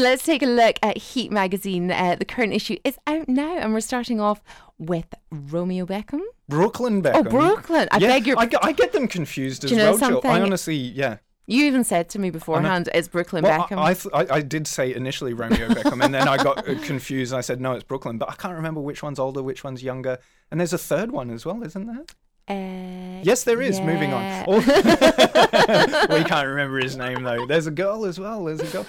Let's take a look at Heat magazine. Uh, the current issue is out now, and we're starting off with Romeo Beckham. Brooklyn Beckham. Oh, Brooklyn. I yeah, beg your. I, get- I get them confused as Do you know well, Jill. I honestly, yeah. you even said to me beforehand, it's Brooklyn Well, Beckham. I, I, th- I, I did say initially Romeo Beckham, and then I got uh, confused. I said no, it's Brooklyn, but I can't remember which one's older, which one's younger. And there's a third one as well, isn't there? Uh, Yes, there is. Moving on. yeah. Oh. we can't remember his name though. There's a girl as well. There's a girl.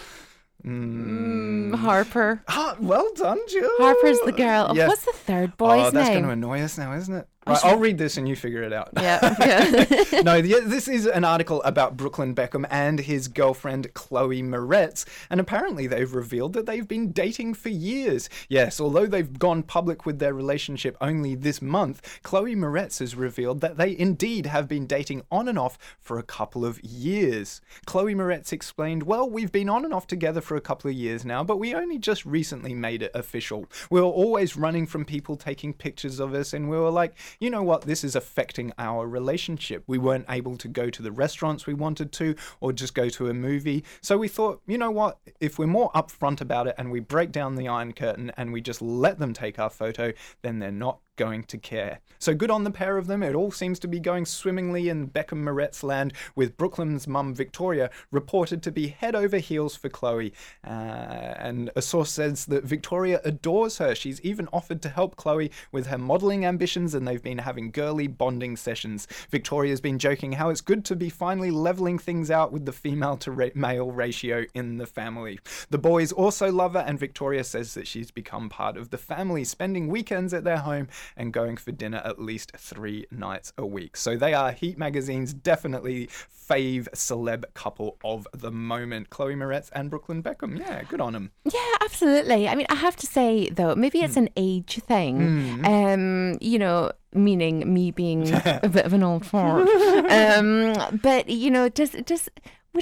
Mm. Mm, Harper. Ah, well done, Jill. Harper's the girl. Oh, Yeah. What's the third boy's Oh, boy's that's going to annoy us now, isn't it? Right, I'll read this and you figure it out. Yeah. yeah. no, the, this is an article about Brooklyn Beckham and his girlfriend Chloe Moretz, and apparently they've revealed that they've been dating for years. Yes, although they've gone public with their relationship only this month, Chloe Moretz has revealed that they indeed have been dating on and off for a couple of years. Chloe Moretz explained, "Well, we've been on and off together for a couple of years now, but we only just recently made it official. We were always running from people taking pictures of us, and we were like, you know what, this is affecting our relationship. We weren't able to go to the restaurants we wanted to, or just go to a movie. So we thought, you know what, if we're more upfront about it and we break down the iron curtain and we just let them take our photo, then they're not going to care. So good on the pair of them. It all seems to be going swimmingly in Beckham Moretz land, with Brooklyn's mum Victoria reported to be head over heels for Chloe. Uh, and a source says that Victoria adores her. She's even offered to help Chloe with her modelling ambitions, and they've been having girly bonding sessions. Victoria's been joking how it's good to be finally leveling things out with the female to ra- male ratio in the family. The boys also love her, and Victoria says that she's become part of the family, spending weekends at their home and going for dinner at least three nights a week. So they are Heat Magazine's definitely fave celeb couple of the moment. Chloe Moretz and Brooklyn Beckham. Yeah, good on them. Yeah, absolutely. I mean, I have to say though, maybe it's an age thing. Um, you know, meaning me being a bit of an old fart. um, but you know, does does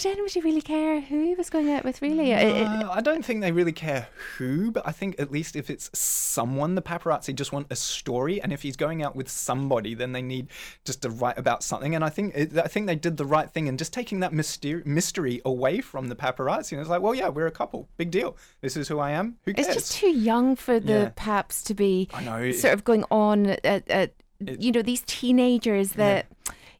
would anybody really care who he was going out with? Really, It- it- Uh, I don't think they really care who, but I think at least if it's someone, the paparazzi just want a story, and if he's going out with somebody, then they need just to write about something. And I think it, I think they did the right thing in just taking that myster- mystery away from the paparazzi. And it's like, well, yeah, we're a couple, big deal. This is who I am. Who cares? it's just too young for the Yeah. paps to be I know. sort of going on at, at you know these teenagers that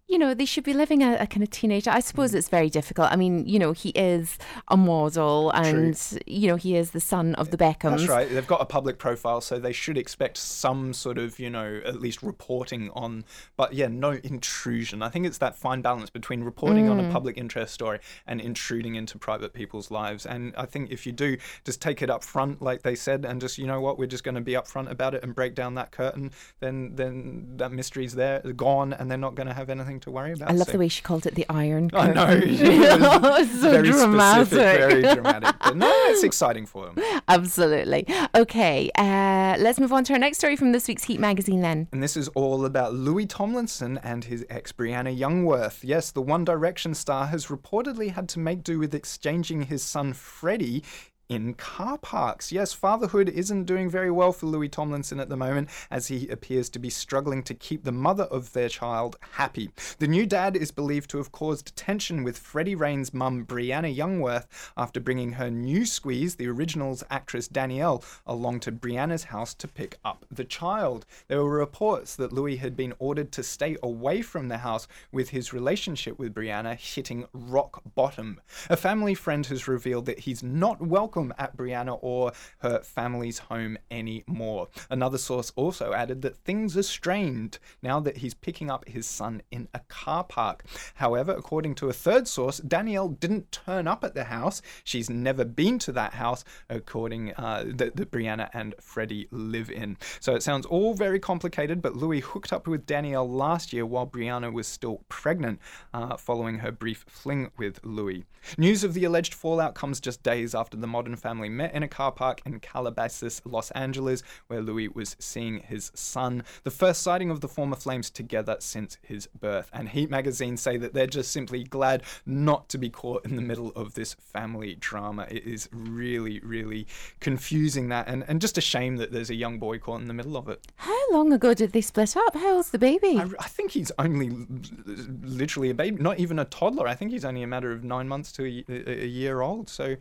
you know they should be living a, a kind of teenager i suppose mm. it's very difficult i mean you know he is a model and you know he is the son of the beckhams That's right. They've got a public profile, so they should expect some sort of, you know, at least reporting on. But yeah, no intrusion. I think it's that fine balance between reporting on a mm. public interest story and intruding into private people's lives. And I think if you do, just take it up front, like they said, and just, you know what, we're just going to be upfront about it and break down that curtain. Then, then that mystery's there, gone, and they're not going to have anything to worry about. i love So- the way she called it the iron I know. Was It's so very dramatic specific, very dramatic. But no, it's exciting for them. absolutely okay uh, let's move on to our next story from this week's heat magazine then And this is all about Louis Tomlinson and his ex Brianna Jungwirth. Yes, the One Direction star has reportedly had to make do with exchanging his son Freddie in car parks. Yes, fatherhood isn't doing very well for Louis Tomlinson at the moment, as he appears to be struggling to keep the mother of their child happy. The new dad is believed to have caused tension with Freddie Reign's mum, Brianna Jungwirth, after bringing her new squeeze, the Originals actress Danielle, along to Brianna's house to pick up the child. There were reports that Louis had been ordered to stay away from the house, with his relationship with Brianna hitting rock bottom. A family friend has revealed that he's not welcome at Brianna or her family's home anymore. Another source also added that things are strained now that he's picking up his son in a car park. However, according to a third source, Danielle didn't turn up at the house. She's never been to that house, according uh, that, that Brianna and Freddie live in. So it sounds all very complicated. But Louis hooked up with Danielle last year while Brianna was still pregnant, uh, following her brief fling with Louis. News of the alleged fallout comes just days after the modern family met in a car park in Calabasas, Los Angeles, where Louis was seeing his son. The first sighting of the former Flames together since his birth. And Heat magazine say that they're just simply glad not to be caught in the middle of this family drama. It is really, really confusing that, and, and just a shame that there's a young boy caught in the middle of it. how long ago did they split up how old's the baby I, I think he's only literally a baby, not even a toddler. I think he's only a matter of nine months to a year old. So,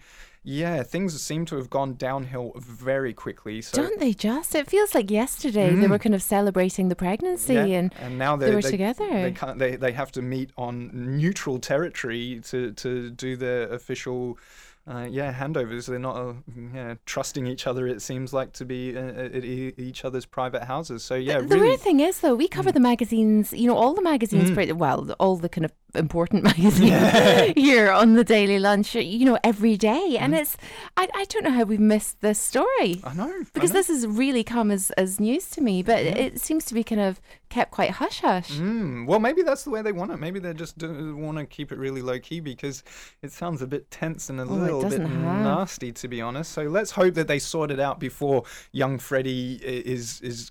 yeah, things seem to have gone downhill very quickly. So Don't they just? It feels like yesterday they were kind of celebrating the pregnancy Mm. yeah, and now they they were they, together. They can't. They, they have to meet on neutral territory to to do their official. Uh, yeah, handovers. They're not uh, yeah, trusting each other. It seems like to be uh, at e- each other's private houses. So yeah, the really. weird thing is, though, we Mm. cover the magazines, you know, all the magazines, pretty well, all the kind of important magazine here on the Daily Lunch, you know, every day. And it's, I, I don't know how we've missed this story. Mm. I know I Because know. this has really come as, as news to me, but it seems to be kind of kept quite hush hush. Mm, well, maybe that's the way they want it. Maybe they just want to keep it really low key because it sounds a bit tense and a it little bit have. nasty, to be honest. So let's hope that they sort it out before young Freddie is is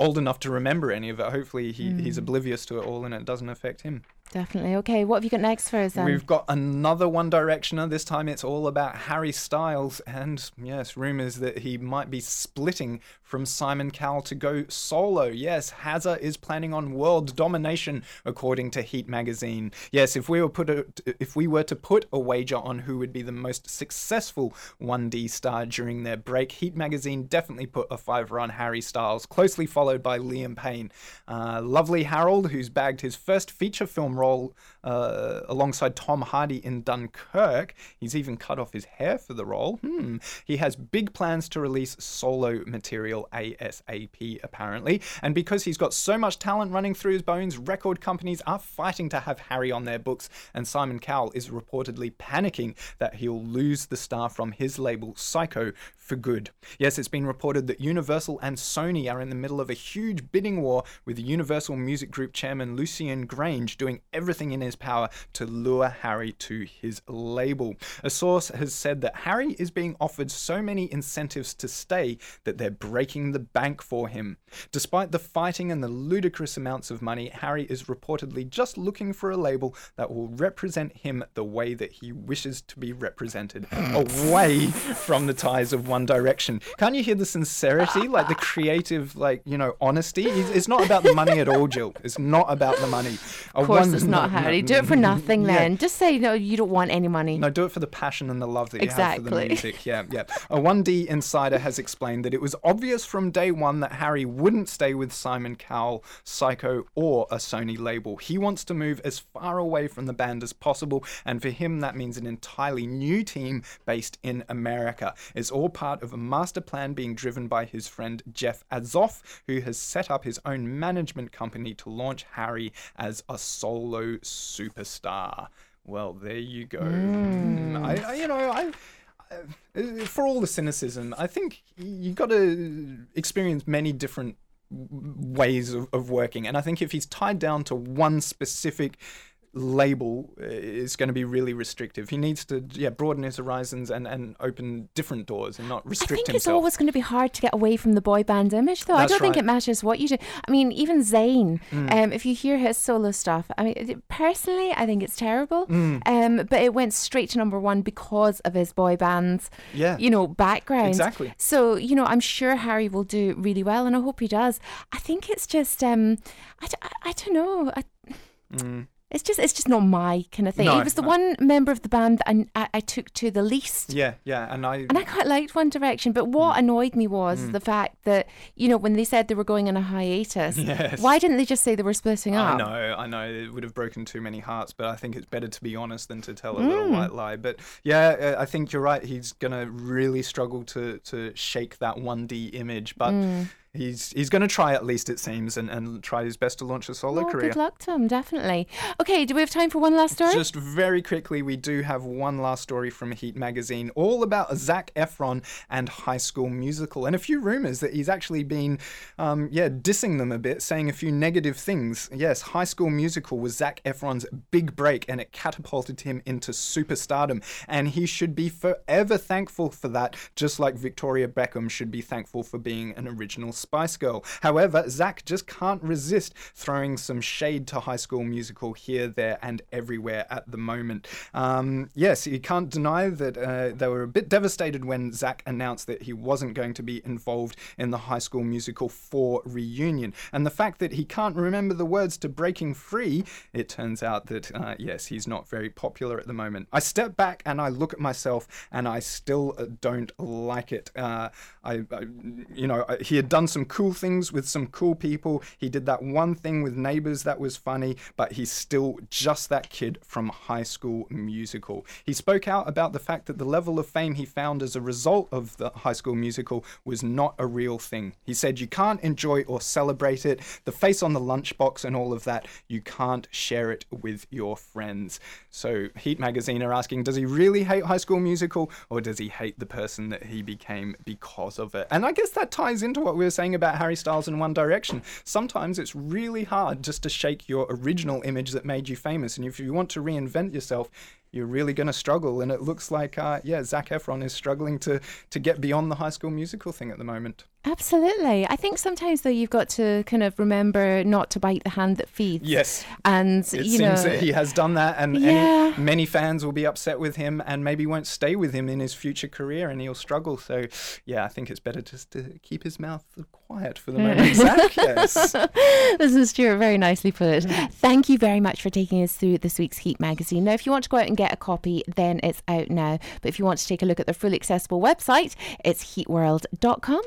old enough to remember any of it. Hopefully, he, Mm. he's oblivious to it all and it doesn't affect him. Definitely. Okay, what have you got next for us then? We've got another One Directioner. This time it's all about Harry Styles, and yes, rumors that he might be splitting from Simon Cowell to go solo. Yes, Hazza is planning on world domination, according to Heat magazine. Yes, if we were put a, if we were to put a wager on who would be the most successful 1D star during their break, Heat magazine definitely put a fiver on Harry Styles, closely followed by Liam Payne. Uh, lovely Harold, who's bagged his first feature film role uh, alongside Tom Hardy in Dunkirk. He's even cut off his hair for the role. Hmm. He has big plans to release solo material ASAP, apparently. And because he's got so much talent running through his bones, record companies are fighting to have Harry on their books. And Simon Cowell is reportedly panicking that he'll lose the star from his label Syco for good. Yes, it's been reported that Universal and Sony are in the middle of a huge bidding war with Universal Music Group chairman Lucian Grainge doing everything in his power to lure Harry to his label. A source has said that Harry is being offered so many incentives to stay that they're breaking the bank for him. Despite the fighting and the ludicrous amounts of money, Harry is reportedly just looking for a label that will represent him the way that he wishes to be represented, away from the ties of One Direction. Can't you hear the sincerity, like the creative, like you know, honesty? It's not about the money at all, Jill. It's not about the money. of course, not Harry. Do it for mm-hmm. nothing Yeah. then. Just say, no, you don't want any money. No, do it for the passion and the love that you have for the Exactly. music. Yeah, yeah. A 1D insider has explained that it was obvious from day one that Harry wouldn't stay with Simon Cowell, Syco, or a Sony label. He wants to move as far away from the band as possible, and for him, that means an entirely new team based in America. It's all part of a master plan being driven by his friend Jeff Azoff, who has set up his own management company to launch Harry as a solo superstar. Well, there you go. Mm, I, I, you know, I, I, for all the cynicism, I think you've got to experience many different ways of, of working, and I think if he's tied down to one specific label uh, is going to be really restrictive. He needs to yeah broaden his horizons and, and open different doors and not restrict. I restrict think it's always going to be hard to get away from the boy band image, though. I don't think right. Mm. it matters what you do. I mean, even Zayn, um, if you hear his solo stuff, I mean, personally, I think it's terrible. Mm. Um, but it went straight to number one because of his boy band's, Yeah. you know, background. Exactly. So, you know, I'm sure Harry will do really well, and I hope he does. I think it's just, um, I, I- I don't know. I, It's just, it's just not my kind of thing. Mm. No, he was the no. one member of the band that I, I, took to the least. yeah, yeah, and I And I quite liked One Direction, but Mm. what annoyed me was the fact that, you know, when they said they were going on a hiatus, Yes. why didn't they just say they were splitting up? I know, I know. It would have broken too many hearts, but I think it's better to be honest than to tell a Mm. little white lie. But yeah, uh, I think you're right. He's gonna really struggle to to shake that 1D image, but He's he's gonna try at least it seems, and, and try his best to launch a solo Oh, career. good luck to him, definitely. Okay, do we have time for one last story? Just very quickly, we do have one last story from Heat magazine, all about Zac Efron and High School Musical, and a few rumors that he's actually been, um, yeah, dissing them a bit, saying a few negative things. Yes, High School Musical was Zac Efron's big break, and it catapulted him into superstardom, and he should be forever thankful for that, just like Victoria Beckham should be thankful for being an original Spice Girl. However, Zac just can't resist throwing some shade to High School Musical here, there, and everywhere at the moment. Um, yes, you can't deny that uh, they were a bit devastated when Zac announced that he wasn't going to be involved in the High School Musical 4 reunion. And the fact that he can't remember the words to Breaking Free, it turns out that, uh, yes, he's not very popular at the moment. I step back and I look at myself and I still don't like it. Uh, I, I, you know, he had done some cool things with some cool people. He did that one thing with Neighbours that was funny, but he's still just that kid from High School Musical. He spoke out about the fact that the level of fame he found as a result of the High School Musical was not a real thing. He said, You can't enjoy or celebrate it. The face on the lunchbox and all of that, you can't share it with your friends. So, Heat Magazine are asking, Does he really hate High School Musical or does he hate the person that he became because of it? And I guess that ties into what we were saying about Harry Styles and One Direction. Sometimes it's really hard just to shake your original image that made you famous. And if you want to reinvent yourself, you're really going to struggle. And it looks like, uh, yeah, Zac Efron is struggling to to get beyond the High School Musical thing at the moment. Absolutely. I think sometimes though you've got to kind of remember not to bite the hand that feeds. Yes. And it you seems know that he has done that, and, Yeah. and many fans will be upset with him, and maybe won't stay with him in his future career, and he'll struggle. So, yeah, I think it's better just to keep his mouth quiet for the moment. Zac, yes. this is Stuart, very nicely put. Thank you very much for taking us through this week's Heat magazine. Now, if you want to go out and get a copy, then it's out now. But if you want to take a look at the fully accessible website, it's heatworld.com.